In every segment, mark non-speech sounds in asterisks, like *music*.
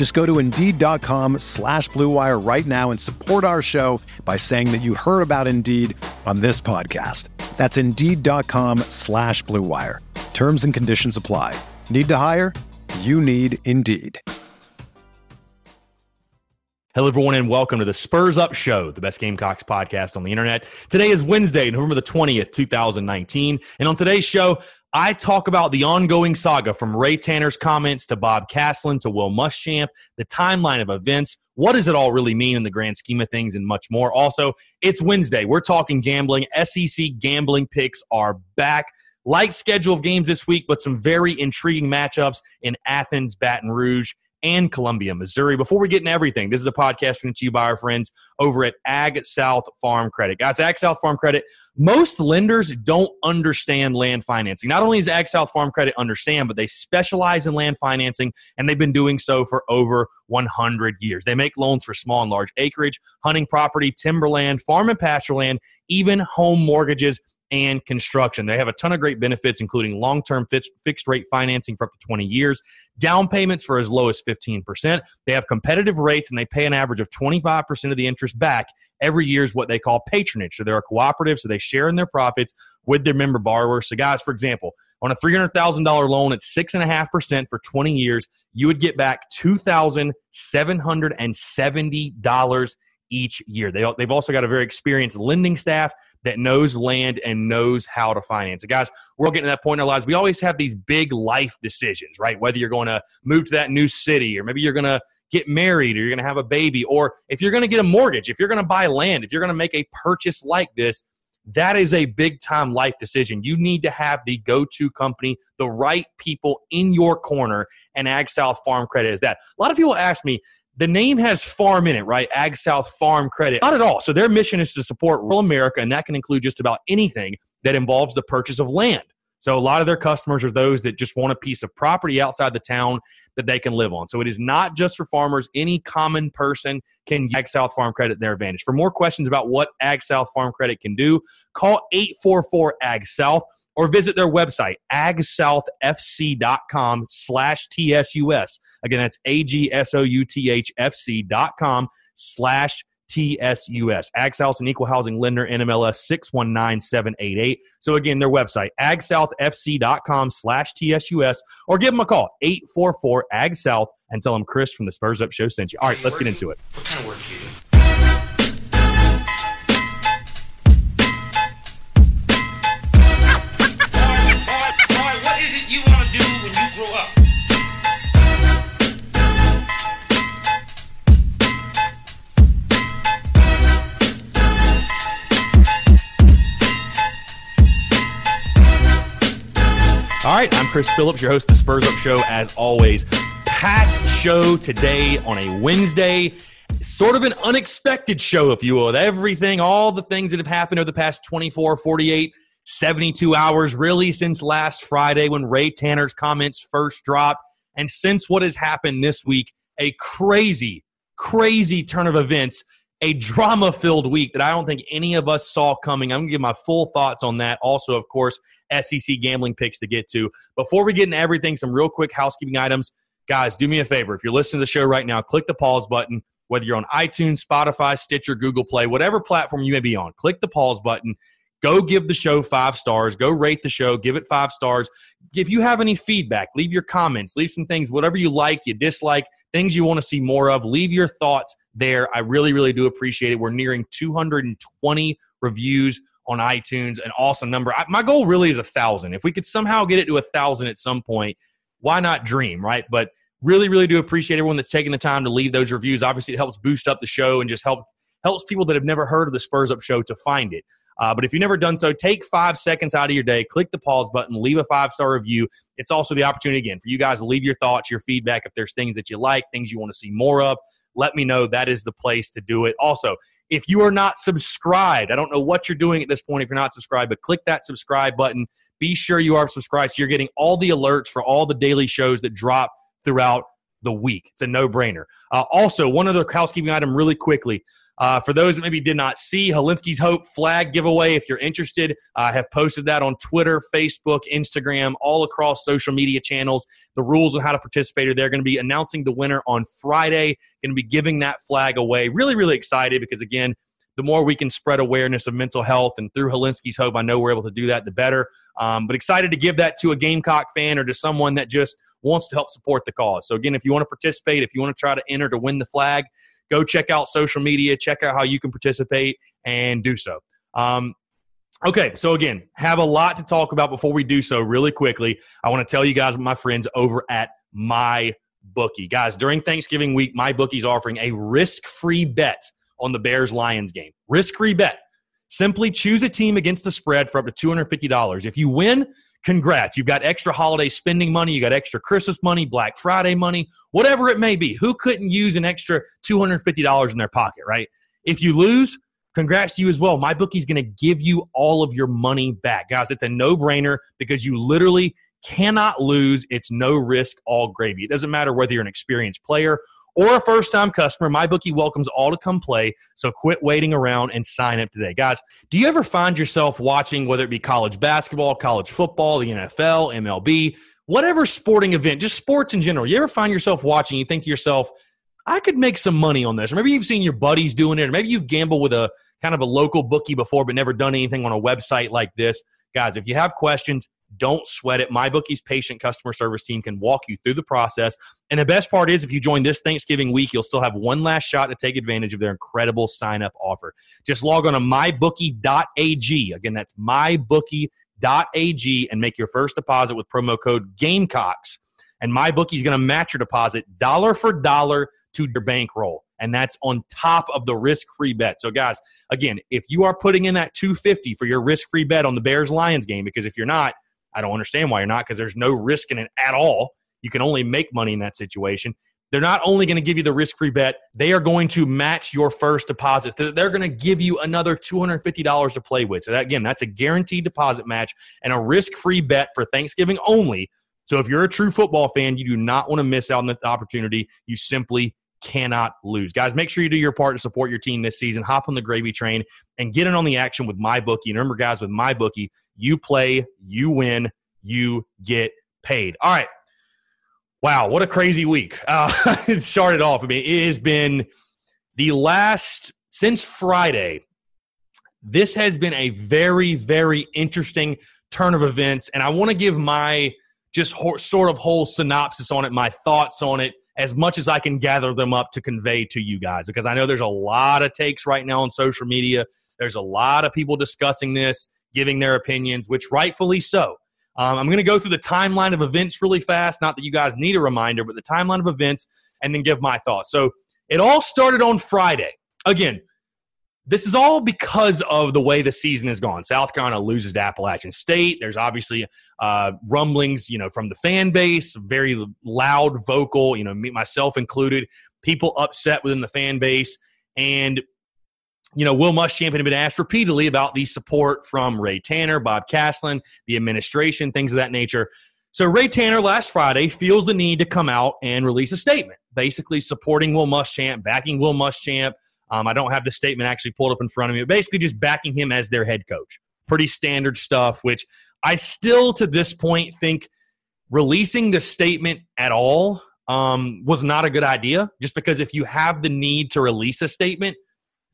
Just go to Indeed.com slash BlueWire right now and support our show by saying that you heard about Indeed on this podcast. That's Indeed.com slash BlueWire. Terms and conditions apply. Need to hire? You need Indeed. Hello, everyone, and welcome to the Spurs Up Show, the best Gamecocks podcast on the internet. Today is Wednesday, November the 20th, 2019. And on today's show, I talk about the ongoing saga from Ray Tanner's comments to Bob Caslen to Will Muschamp, the timeline of events. What does it all really mean in the grand scheme of things and much more? Also, it's Wednesday. We're talking gambling. SEC gambling picks are back. Light schedule of games this week, but some very intriguing matchups in Athens, Baton Rouge, and Columbia, Missouri. Before we get into everything, this is a podcast brought to you by our friends over at Ag South Farm Credit. Guys, Ag South Farm Credit, most lenders don't understand land financing. Not only does Ag South Farm Credit understand, but they specialize in land financing, and they've been doing so for over 100 years. They make loans for small and large acreage, hunting property, timberland, farm and pasture land, even home mortgages and construction. They have a ton of great benefits, including long term fixed rate financing for up to 20 years, down payments for as low as 15%. They have competitive rates and they pay an average of 25% of the interest back every year, is what they call patronage. So they're a cooperative, so they share in their profits with their member borrowers. So, guys, for example, on a $300,000 loan at 6.5% for 20 years, you would get back $2,770 each year. They, they've also got a very experienced lending staff that knows land and knows how to finance it. Guys, we're getting to that point in our lives. We always have these big life decisions, right? Whether you're going to move to that new city or maybe you're going to get married or you're going to have a baby or if you're going to get a mortgage, if you're going to buy land, if you're going to make a purchase like this, that is a big time life decision. You need to have the go to company, the right people in your corner, and Ag South Farm Credit is that. A lot of people ask me, the name has farm in it, right? Ag South Farm Credit. Not at all. So their mission is to support rural America, and that can include just about anything that involves the purchase of land. So a lot of their customers are those that just want a piece of property outside the town that they can live on. So it is not just for farmers. Any common person can Ag South Farm Credit their advantage. For more questions about what Ag South Farm Credit can do, call 844 Ag South or visit their website, agsouthfc.com slash TSUS. Again, that's A-G-S-O-U-T-H-F-C dot com slash TSUS. Ag South an equal housing lender, NMLS 619788. So again, their website, agsouthfc.com slash TSUS, or give them a call, 844 Ag South, and tell them Chris from the Spurs Up Show sent you. All right, let's get into it. What kind of work do you Chris Phillips, your host of the Spurs Up Show. As always, packed show today on a Wednesday. Sort of an unexpected show, if you will, everything, all the things that have happened over the past 24, 48, 72 hours, really since last Friday when Ray Tanner's comments first dropped. And since what has happened this week, a crazy, crazy turn of events a drama filled week that I don't think any of us saw coming. I'm going to give my full thoughts on that. Also, of course, SEC gambling picks to get to. Before we get into everything, some real quick housekeeping items. Guys, do me a favor. If you're listening to the show right now, click the pause button, whether you're on iTunes, Spotify, Stitcher, Google Play, whatever platform you may be on. Click the pause button. Go give the show five stars. Go rate the show. Give it five stars. If you have any feedback, leave your comments. Leave some things, whatever you like, you dislike, things you want to see more of. Leave your thoughts there. I really, really do appreciate it. We're nearing 220 reviews on iTunes, an awesome number. I, my goal really is a thousand. If we could somehow get it to a thousand at some point, why not dream, right? But really, really do appreciate everyone that's taking the time to leave those reviews. Obviously, it helps boost up the show and just help helps people that have never heard of the Spurs Up Show to find it. Uh, but if you've never done so, take five seconds out of your day, click the pause button, leave a five star review. It's also the opportunity, again, for you guys to leave your thoughts, your feedback. If there's things that you like, things you want to see more of, let me know. That is the place to do it. Also, if you are not subscribed, I don't know what you're doing at this point if you're not subscribed, but click that subscribe button. Be sure you are subscribed so you're getting all the alerts for all the daily shows that drop throughout the week. It's a no brainer. Uh, also, one other housekeeping item, really quickly. Uh, for those that maybe did not see, Hilinski's Hope flag giveaway, if you're interested, I have posted that on Twitter, Facebook, Instagram, all across social media channels. The rules on how to participate are there. They're going to be announcing the winner on Friday. Going to be giving that flag away. Really, really excited because, again, the more we can spread awareness of mental health and through Hilinski's Hope, I know we're able to do that, the better. Um, but excited to give that to a Gamecock fan or to someone that just wants to help support the cause. So, again, if you want to participate, if you want to try to enter to win the flag, go check out social media, check out how you can participate, and do so. Um, okay, so again, have a lot to talk about before we do so. Really quickly, I want to tell you guys, my friends over at my bookie, guys. During Thanksgiving week, MyBookie's offering a risk-free bet on the Bears Lions game. Risk-free bet. Simply choose a team against the spread for up to $250. If you win, congrats. You've got extra holiday spending money, you got extra Christmas money, Black Friday money, whatever it may be. Who couldn't use an extra $250 in their pocket, right? If you lose, congrats to you as well. MyBookie's going to give you all of your money back. Guys, it's a no brainer because you literally cannot lose. It's no risk, all gravy. It doesn't matter whether you're an experienced player or a first time customer, MyBookie welcomes all to come play. So quit waiting around and sign up today. Guys, do you ever find yourself watching, whether it be college basketball, college football, the NFL, MLB, whatever sporting event, just sports in general? You ever find yourself watching, you think to yourself, I could make some money on this. Or maybe you've seen your buddies doing it, or maybe you've gambled with a kind of a local bookie before, but never done anything on a website like this. Guys, if you have questions, don't sweat it. MyBookie's patient customer service team can walk you through the process. And the best part is, if you join this Thanksgiving week, you'll still have one last shot to take advantage of their incredible sign up offer. Just log on to mybookie.ag. Again, that's mybookie.ag and make your first deposit with promo code GAMECOCKS. And MyBookie is going to match your deposit dollar for dollar to your bankroll and that's on top of the risk-free bet. So guys, again, if you are putting in that 250 for your risk-free bet on the Bears Lions game because if you're not, I don't understand why you're not because there's no risk in it at all. You can only make money in that situation. They're not only going to give you the risk free bet, they are going to match your first deposit. They're going to give you another $250 to play with. So, that, again, that's a guaranteed deposit match and a risk free bet for Thanksgiving only. So, if you're a true football fan, you do not want to miss out on the opportunity. You simply cannot lose. Guys, make sure you do your part to support your team this season. Hop on the gravy train and get in on the action with MyBookie. And remember, guys, with MyBookie, you play, you win, you get paid. All right. Wow, what a crazy week. Uh, *laughs* it started off. I mean, it has been the last, since Friday, this has been a very, very interesting turn of events. And I want to give my just ho- sort of whole synopsis on it, my thoughts on it, as much as I can gather them up to convey to you guys because I know there's a lot of takes right now on social media. There's a lot of people discussing this, giving their opinions, which rightfully so. Um, I'm going to go through the timeline of events really fast. Not that you guys need a reminder, but the timeline of events and then give my thoughts. So it all started on Friday. Again, this is all because of the way the season has gone. South Carolina loses to Appalachian State. There's obviously uh, rumblings, you know, from the fan base, very loud, vocal, you know, me, myself included, people upset within the fan base. And, you know, Will Muschamp had been asked repeatedly about the support from Ray Tanner, Bob Caslen, the administration, things of that nature. So Ray Tanner last Friday feels the need to come out and release a statement, basically supporting Will Muschamp, backing Will Muschamp – um, I don't have the statement actually pulled up in front of me, but basically just backing him as their head coach. Pretty standard stuff, which I still to this point think releasing the statement at all um, was not a good idea, just because if you have the need to release a statement,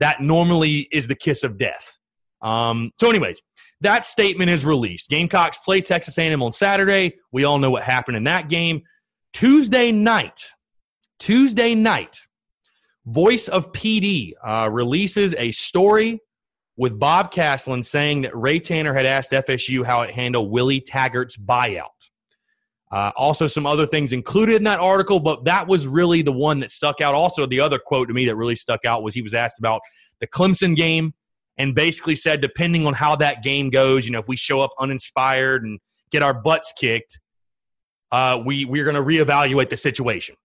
that normally is the kiss of death. Um, so, anyways, that statement is released. Gamecocks play Texas A&M on Saturday. We all know what happened in that game. Tuesday night, Tuesday night, Voice of PD uh, releases a story with Bob Caslen saying that Ray Tanner had asked FSU how it handled Willie Taggart's buyout. Uh, also, some other things included in that article, but that was really the one that stuck out. Also, the other quote to me that really stuck out was he was asked about the Clemson game and basically said, depending on how that game goes, you know, if we show up uninspired and get our butts kicked, uh, we we're going to reevaluate the situation.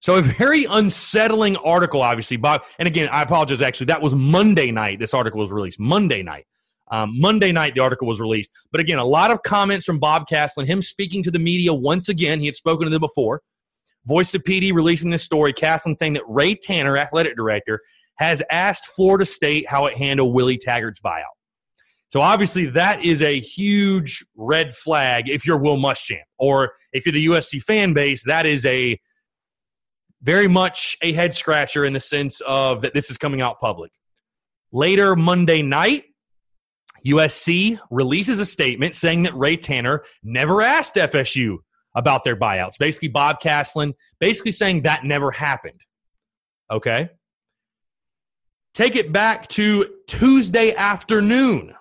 So a very unsettling article, obviously, Bob. And again, I apologize. Actually, that was Monday night. This article was released Monday night. Um, Monday night, the article was released. But again, a lot of comments from Bob Caslen, him speaking to the media once again. He had spoken to them before. Voice of PD releasing this story. Caslen saying that Ray Tanner, athletic director, has asked Florida State how it handled Willie Taggart's buyout. So obviously, that is a huge red flag if you're Will Muschamp, or if you're the USC fan base, that is a very much a head scratcher in the sense of that this is coming out public. Later Monday night, USC releases a statement saying that Ray Tanner never asked FSU about their buyouts. Basically, Bob Caslen basically saying that never happened. Okay. Take it back to Tuesday afternoon.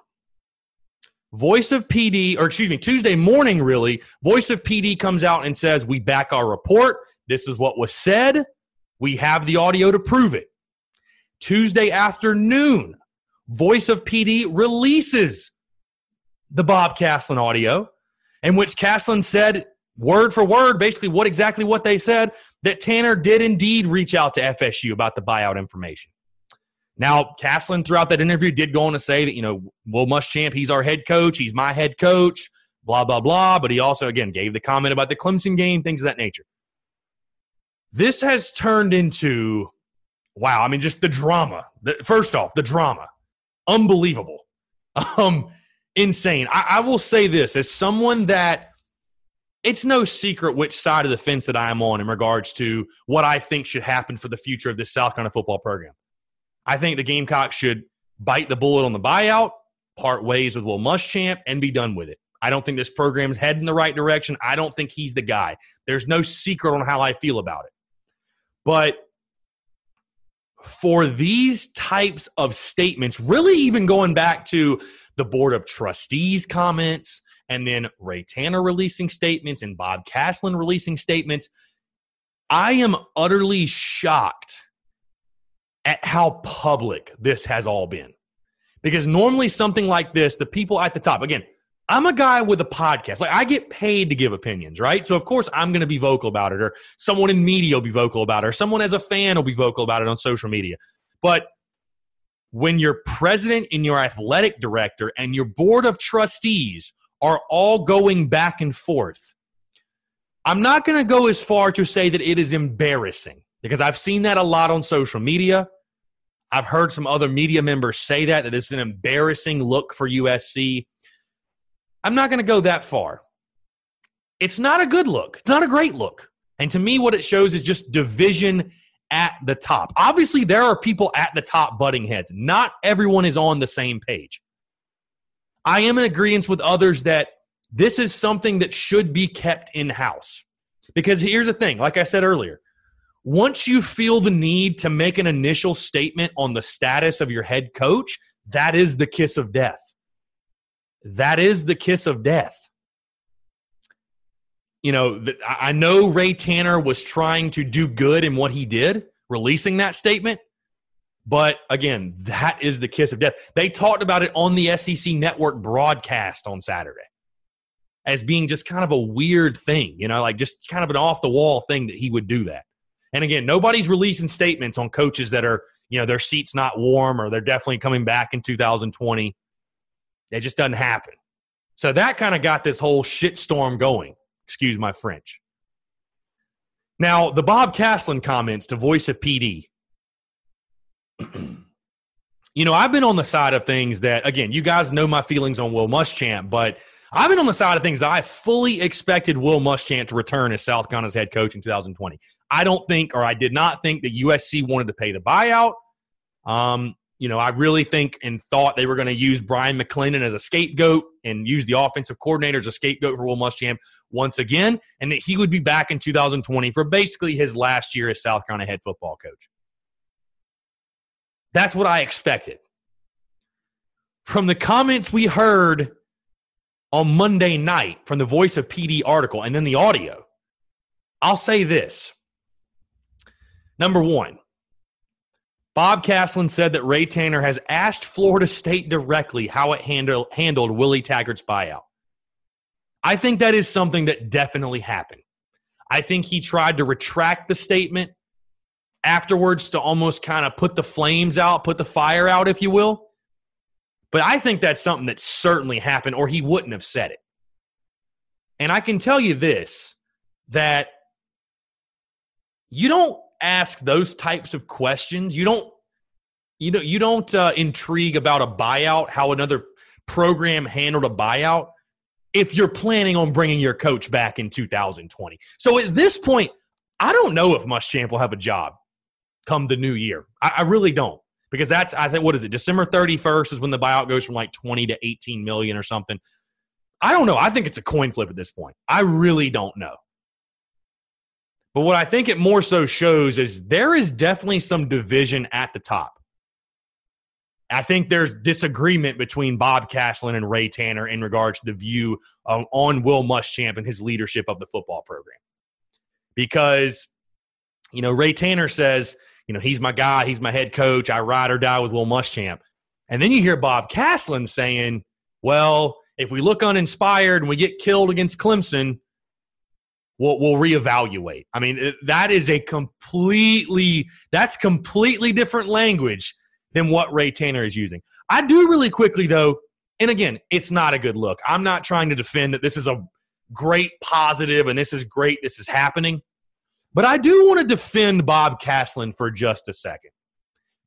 Voice of PD, or excuse me, Tuesday morning, really, Voice of PD comes out and says, We back our report. This is what was said. We have the audio to prove it. Tuesday afternoon, Voice of PD releases the Bob Caslen audio, in which Caslen said word for word, basically what exactly what they said, that Tanner did indeed reach out to FSU about the buyout information. Now, Caslen throughout that interview did go on to say that, you know, Will Muschamp, he's our head coach, he's my head coach, blah, blah, blah. But he also, again, gave the comment about the Clemson game, things of that nature. This has turned into, wow, I mean, just the drama. The, first off, the drama unbelievable, *laughs* um, insane. I, I will say this as someone that it's no secret which side of the fence that I am on in regards to what I think should happen for the future of this South Carolina football program. I think the Gamecocks should bite the bullet on the buyout, part ways with Will Muschamp, and be done with it. I don't think this program is heading the right direction. I don't think he's the guy. There's no secret on how I feel about it. But for these types of statements, really even going back to the Board of Trustees comments and then Ray Tanner releasing statements and Bob Caslen releasing statements, I am utterly shocked at how public this has all been. Because normally something like this, the people at the top, again, I'm a guy with a podcast. Like I get paid to give opinions, right? So of course I'm going to be vocal about it, or someone in media will be vocal about it, or someone as a fan will be vocal about it on social media. But when your president and your athletic director and your board of trustees are all going back and forth, I'm not going to go as far to say that it is embarrassing because I've seen that a lot on social media. I've heard some other media members say that, that it's an embarrassing look for USC. I'm not going to go that far. It's not a good look. It's not a great look. And to me, what it shows is just division at the top. Obviously, there are people at the top butting heads. Not everyone is on the same page. I am in agreement with others that this is something that should be kept in house. Because here's the thing like I said earlier, once you feel the need to make an initial statement on the status of your head coach, that is the kiss of death. That is the kiss of death. You know, I know Ray Tanner was trying to do good in what he did, releasing that statement. But again, that is the kiss of death. They talked about it on the SEC network broadcast on Saturday as being just kind of a weird thing, you know, like just kind of an off the wall thing that he would do that. And again, nobody's releasing statements on coaches that are, you know, their seat's not warm or they're definitely coming back in 2020. It just doesn't happen. So that kind of got this whole shitstorm going. Excuse my French. Now, the Bob Caslen comments to Voice of PD. *clears throat* you know, I've been on the side of things that, again, you guys know my feelings on Will Muschamp, but I've been on the side of things I fully expected Will Muschamp to return as South Carolina's head coach in 2020. I don't think, or I did not think that USC wanted to pay the buyout. Um, you know, I really think and thought they were going to use Bryan McClendon as a scapegoat and use the offensive coordinator as a scapegoat for Will Muschamp once again, and that he would be back in 2020 for basically his last year as South Carolina head football coach. That's what I expected. from the comments we heard on Monday night from the Voice of PD article and then the audio, I'll say this. Number one, Bob Caslen said that Ray Tanner has asked Florida State directly how it handle, handled Willie Taggart's buyout. I think that is something that definitely happened. I think he tried to retract the statement afterwards to almost kind of put the flames out, put the fire out, if you will. But I think that's something that certainly happened, or he wouldn't have said it. And I can tell you this that you don't ask those types of questions. You don't you know you don't uh, intrigue about a buyout, how another program handled a buyout if you're planning on bringing your coach back in 2020. So at this point, I don't know if Muschamp will have a job come the new year. I, I really don't because that's I think what is it? December 31st is when the buyout goes from like 20 to 18 million or something. I don't know. I think it's a coin flip at this point. I really don't know. But what I think it more so shows is there is definitely some division at the top. I think there's disagreement between Bob Caslen and Ray Tanner in regards to the view um, on Will Muschamp and his leadership of the football program. Because, you know, Ray Tanner says, you know, he's my guy, he's my head coach, I ride or die with Will Muschamp. And then you hear Bob Caslen saying, well, if we look uninspired and we get killed against Clemson, we'll, we'll reevaluate. I mean, that is a completely that's completely different language than what Ray Tanner is using. I do really quickly though, and again, it's not a good look. I'm not trying to defend that this is a great positive and this is great. This is happening, but I do want to defend Bob Caslen for just a second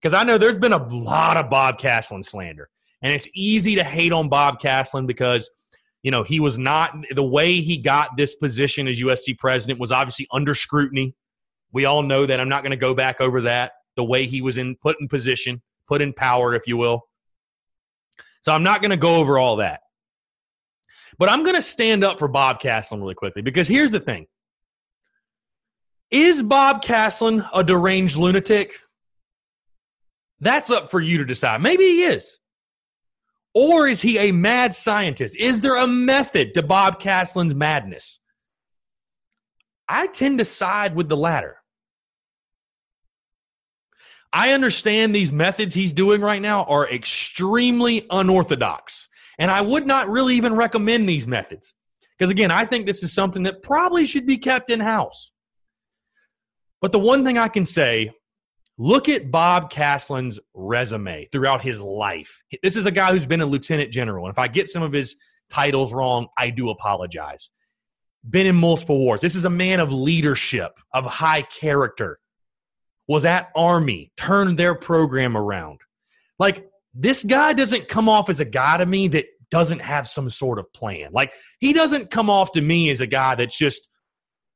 because I know there's been a lot of Bob Caslen slander, and it's easy to hate on Bob Caslen because you know, he was not the way he got this position as USC president was obviously under scrutiny. We all know that. I'm not going to go back over that. The way he was in put in position, put in power, if you will. So I'm not going to go over all that. But I'm going to stand up for Bob Caslen really quickly because here's the thing. Is Bob Caslen a deranged lunatic? That's up for you to decide. Maybe he is. Or is he a mad scientist? Is there a method to Bob Caslen's madness? I tend to side with the latter. I understand these methods he's doing right now are extremely unorthodox. And I would not really even recommend these methods. Because again, I think this is something that probably should be kept in house. But the one thing I can say Look at Bob Caslen's resume throughout his life. This is a guy who's been a lieutenant general. And if I get some of his titles wrong, I do apologize. Been in multiple wars. This is a man of leadership, of high character. Was at Army, turned their program around. Like, this guy doesn't come off as a guy to me that doesn't have some sort of plan. Like, he doesn't come off to me as a guy that's just,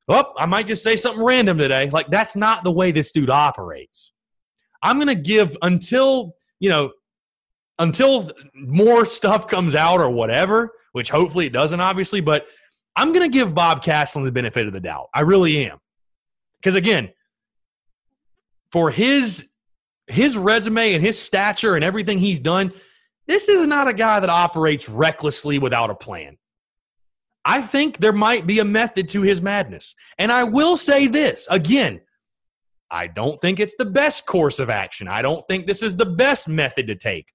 oh, I might just say something random today. Like, that's not the way this dude operates. I'm going to give until, you know, until more stuff comes out or whatever, which hopefully it doesn't, obviously, but I'm going to give Bob Caslen the benefit of the doubt. I really am. Because again, for his his resume and his stature and everything he's done, this is not a guy that operates recklessly without a plan. I think there might be a method to his madness. And I will say this again, I don't think it's the best course of action. I don't think this is the best method to take.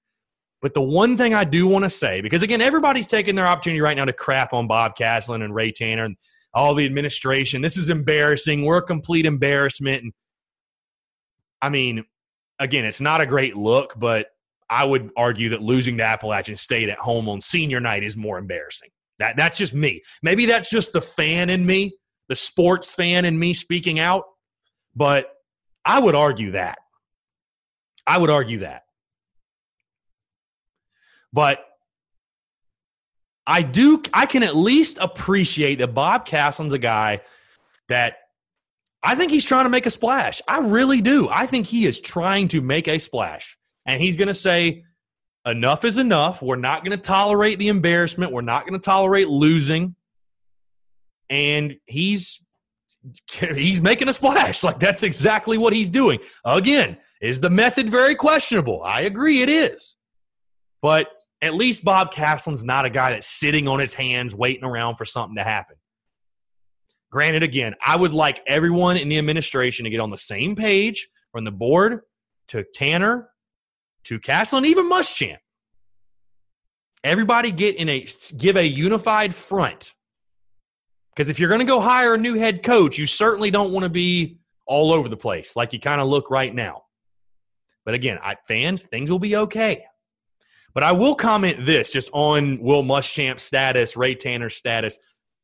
But the one thing I do want to say, because again, everybody's taking their opportunity right now to crap on Bob Caslen and Ray Tanner and all the administration. This is embarrassing. We're a complete embarrassment. And I mean, again, it's not a great look, but I would argue that losing to Appalachian State at home on senior night is more embarrassing. That that's just me. Maybe that's just the fan in me, the sports fan in me speaking out. But I would argue that. I would argue that. But I do I can at least appreciate that Bob Caslen's a guy that I think he's trying to make a splash. I really do. I think he is trying to make a splash. And he's going to say enough is enough. We're not going to tolerate the embarrassment. We're not going to tolerate losing. And he's *laughs* he's making a splash. Like that's exactly what he's doing. Again, is the method very questionable? I agree it is. But at least Bob Caslen's not a guy that's sitting on his hands waiting around for something to happen. Granted, again, I would like everyone in the administration to get on the same page from the board to Tanner to Caslen, even Muschamp. Everybody get in a give a unified front. Because if you're going to go hire a new head coach, you certainly don't want to be all over the place like you kind of look right now. But again, I, fans, things will be okay. But I will comment this just on Will Muschamp's status, Ray Tanner's status.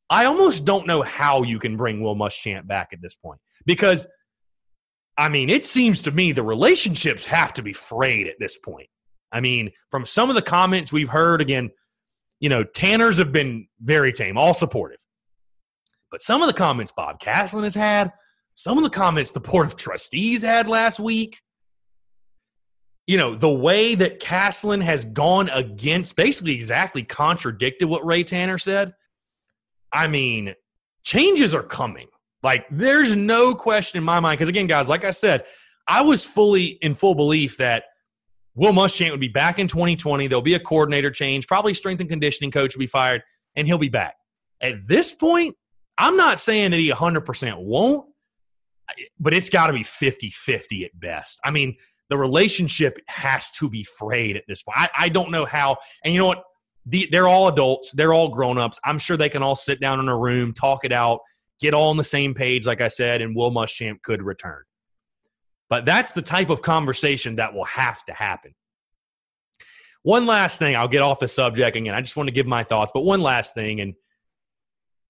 I almost don't know how you can bring Will Muschamp back at this point because, I mean, it seems to me the relationships have to be frayed at this point. I mean, from some of the comments we've heard, again, you know, Tanners have been very tame, all supportive. But some of the comments Bob Caslen has had, some of the comments the Board of Trustees had last week, you know, the way that Caslen has gone against, basically exactly contradicted what Ray Tanner said. I mean, changes are coming. Like, there's no question in my mind. Because, again, guys, like I said, I was fully in full belief that Will Muschamp would be back in 2020. There'll be a coordinator change, probably strength and conditioning coach will be fired, and he'll be back. At this point, I'm not saying that he 100% won't, but it's got to be 50 50 at best. I mean, the relationship has to be frayed at this point. I, I don't know how. And you know what? The, they're all adults. They're all grown ups. I'm sure they can all sit down in a room, talk it out, get all on the same page, like I said, and Will Muschamp could return. But that's the type of conversation that will have to happen. One last thing, I'll get off the subject again. I just want to give my thoughts, but one last thing, and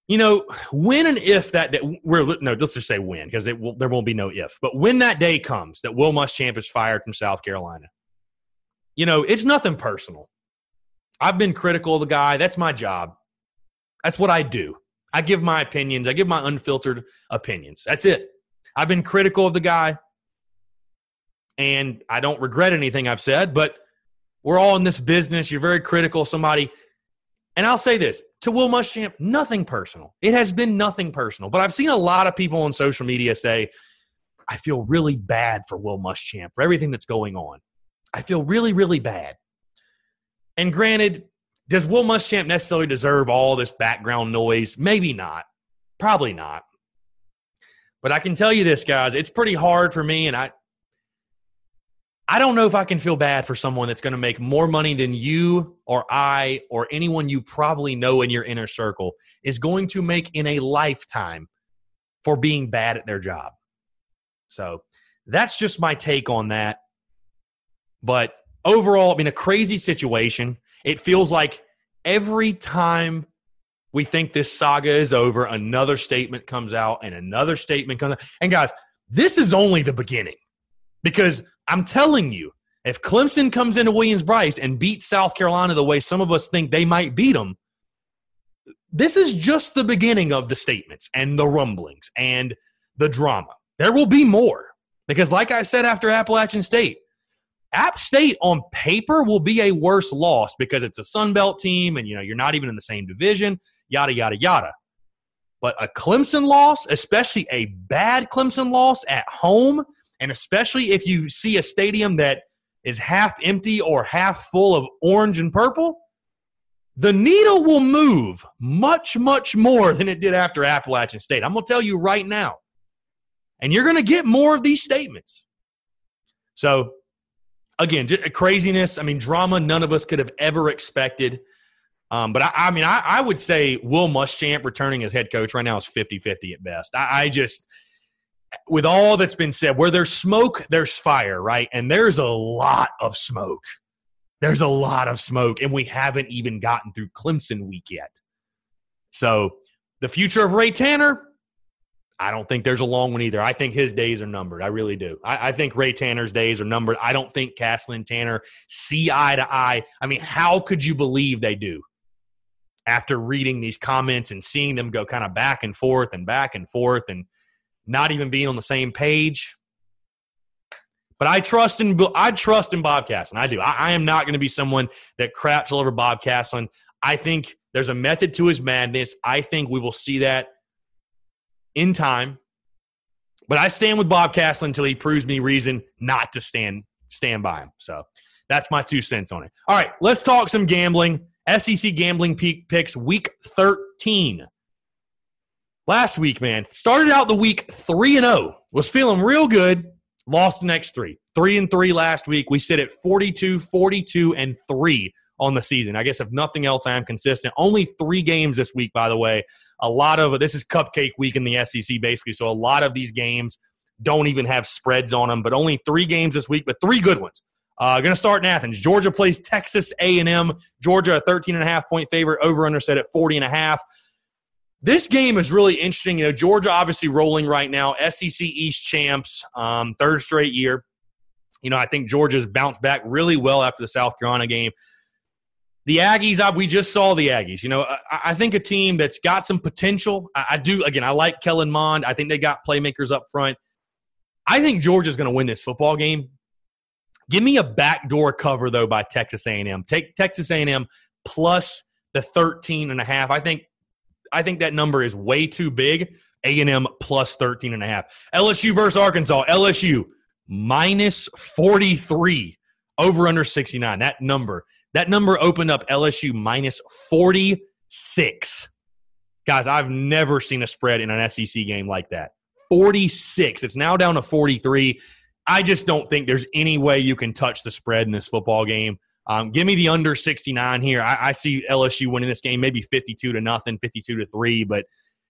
you know, when and if that day, we're no, let's just say when because it will, there won't be no if, but when that day comes that Will Muschamp is fired from South Carolina, you know, it's nothing personal. I've been critical of the guy. That's my job. That's what I do. I give my opinions. I give my unfiltered opinions. That's it. I've been critical of the guy, and I don't regret anything I've said. But we're all in this business. You're very critical somebody, and I'll say this: to Will Muschamp, nothing personal. It has been nothing personal. But I've seen a lot of people on social media say, I feel really bad for Will Muschamp for everything that's going on. I feel really, really bad. And granted, does Will Muschamp necessarily deserve all this background noise? Maybe not. Probably not. But I can tell you this, guys, it's pretty hard for me, and I I don't know if I can feel bad for someone that's going to make more money than you or I or anyone you probably know in your inner circle is going to make in a lifetime for being bad at their job. So that's just my take on that. But overall, I mean, a crazy situation. It feels like every time we think this saga is over, another statement comes out and another statement comes out. And guys, this is only the beginning because I'm telling you, if Clemson comes into Williams Brice and beats South Carolina the way some of us think they might beat them, this is just the beginning of the statements and the rumblings and the drama. There will be more because, like I said after Appalachian State, App State on paper will be a worse loss because it's a Sun Belt team and you know you're not even in the same division, yada yada yada. But a Clemson loss, especially a bad Clemson loss at home and especially if you see a stadium that is half empty or half full of orange and purple, the needle will move much, much more than it did after Appalachian State. I'm going to tell you right now. And you're going to get more of these statements. So, again, craziness. I mean, drama none of us could have ever expected. Um, but I, I mean, I, I, would say Will Muschamp returning as head coach right now is 50 50 at best. I, I just – with all that's been said, where there's smoke, there's fire, right? And there's a lot of smoke. There's a lot of smoke, and we haven't even gotten through Clemson week yet. So the future of Ray Tanner, I don't think there's a long one either. I think his days are numbered. I really do. I, I think Ray Tanner's days are numbered. I don't think Caslen Tanner see eye to eye. I mean, how could you believe they do? After reading these comments and seeing them go kind of back and forth and back and forth and – not even being on the same page. But I trust in I trust in Bob Caslen. I do. I, I am not going to be someone that craps all over Bob Caslen. I think there's a method to his madness. I think we will see that in time. But I stand with Bob Caslen until he proves me reason not to stand stand by him. So that's my two cents on it. All right, let's talk some gambling. SEC gambling peak picks week 13. Last week, man, started out the week 3 and 0. Was feeling real good, lost the next 3. 3 and 3 last week. We sit at 42, 42 and 3 on the season. I guess if nothing else, I am consistent. Only 3 games this week by the way. A lot of this is cupcake week in the SEC basically. So a lot of these games don't even have spreads on them, but only 3 games this week, but 3 good ones. Uh, going to start in Athens. Georgia plays Texas A&M. Georgia a 13 and a half point favorite. Over under set at 40 and a half. This game is really interesting. You know, Georgia obviously rolling right now. SEC East champs, um, third straight year. You know, I think Georgia's bounced back really well after the South Carolina game. The Aggies, we just saw the Aggies. You know, I, I think a team that's got some potential. I, I, do, again, I like Kellen Mond. I think they got playmakers up front. I think Georgia's going to win this football game. Give me a backdoor cover though by Texas A&M. Take Texas A&M plus the 13 and a half. I think I think that number is way too big. A&M plus 13 and a half. LSU versus Arkansas. LSU minus 43 over under 69. That number. That number opened up LSU minus 46. Guys, I've never seen a spread in an SEC game like that. 46. It's now down to 43. I just don't think there's any way you can touch the spread in this football game. Um, give me the under 69 here. I, I, see LSU winning this game, maybe 52 to nothing, 52 to three, but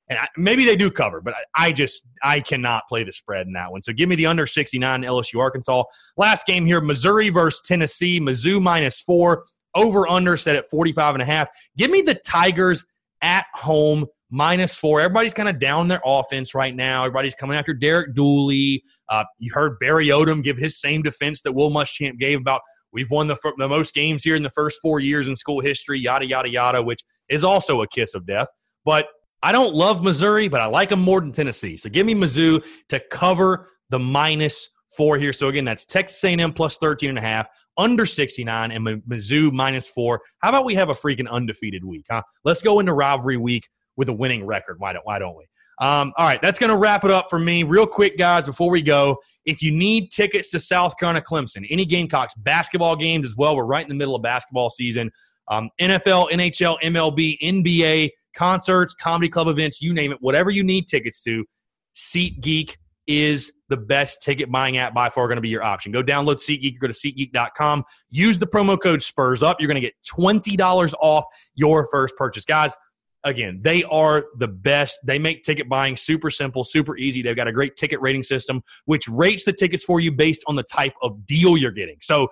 and I, maybe they do cover, but I, I, just I cannot play the spread in that one. So give me the under 69 LSU Arkansas. Last game here, Missouri versus Tennessee. Mizzou minus four, over under set at 45 and a half. Give me the Tigers at home minus four. Everybody's kind of down their offense right now. Everybody's coming after Derek Dooley. Uh, you heard Barry Odom give his same defense that Will Muschamp gave about we've won the, the most games here in the first four years in school history, yada, yada, yada, which is also a kiss of death. But I don't love Missouri, but I like them more than Tennessee. So give me Mizzou to cover the minus four here. So again, that's Texas A&M plus 13 and a half, under 69, and Mizzou minus four. How about we have a freaking undefeated week, huh? Let's go into rivalry week with a winning record. Why don't Why don't we? Um, all right, that's going to wrap it up for me. Real quick, guys, before we go, if you need tickets to South Carolina Clemson, any Gamecocks basketball games as well, we're right in the middle of basketball season. Um, NFL, NHL, MLB, NBA, concerts, comedy club events, you name it, whatever you need tickets to, SeatGeek is the best ticket buying app by far going to be your option. Go download SeatGeek, go to SeatGeek.com, use the promo code SPURS UP. You're going to get $20 off your first purchase. Guys, again, they are the best. They make ticket buying super simple, super easy. They've got a great ticket rating system, which rates the tickets for you based on the type of deal you're getting. So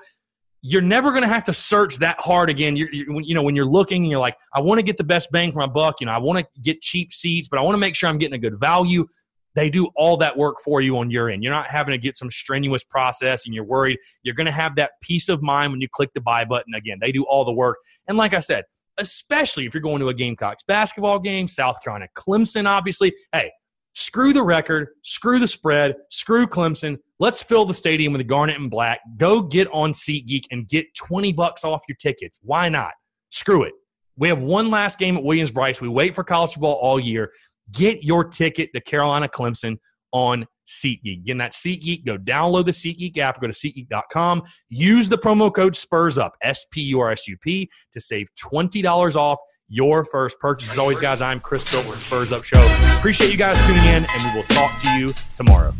you're never going to have to search that hard again. You're, you, you know, when you're looking and you're like, I want to get the best bang for my buck. You know, I want to get cheap seats, but I want to make sure I'm getting a good value. They do all that work for you on your end. You're not having to get some strenuous process and you're worried. You're going to have that peace of mind when you click the buy button. Again, they do all the work. And like I said, especially if you're going to a Gamecocks basketball game, South Carolina, Clemson, obviously. Hey, screw the record, screw the spread, screw Clemson. Let's fill the stadium with the garnet and black. Go get on SeatGeek and get 20 bucks off your tickets. Why not? Screw it. We have one last game at Williams Brice. We wait for college football all year. Get your ticket to Carolina Clemson on SeatGeek. Again, that SeatGeek. Go download the SeatGeek app. Go to SeatGeek.com. Use the promo code SPURSUP, S P U R S U P, to save $20 off your first purchase. As always, guys, I'm Chris with Spurs Up Show. Appreciate you guys tuning in, and we will talk to you tomorrow.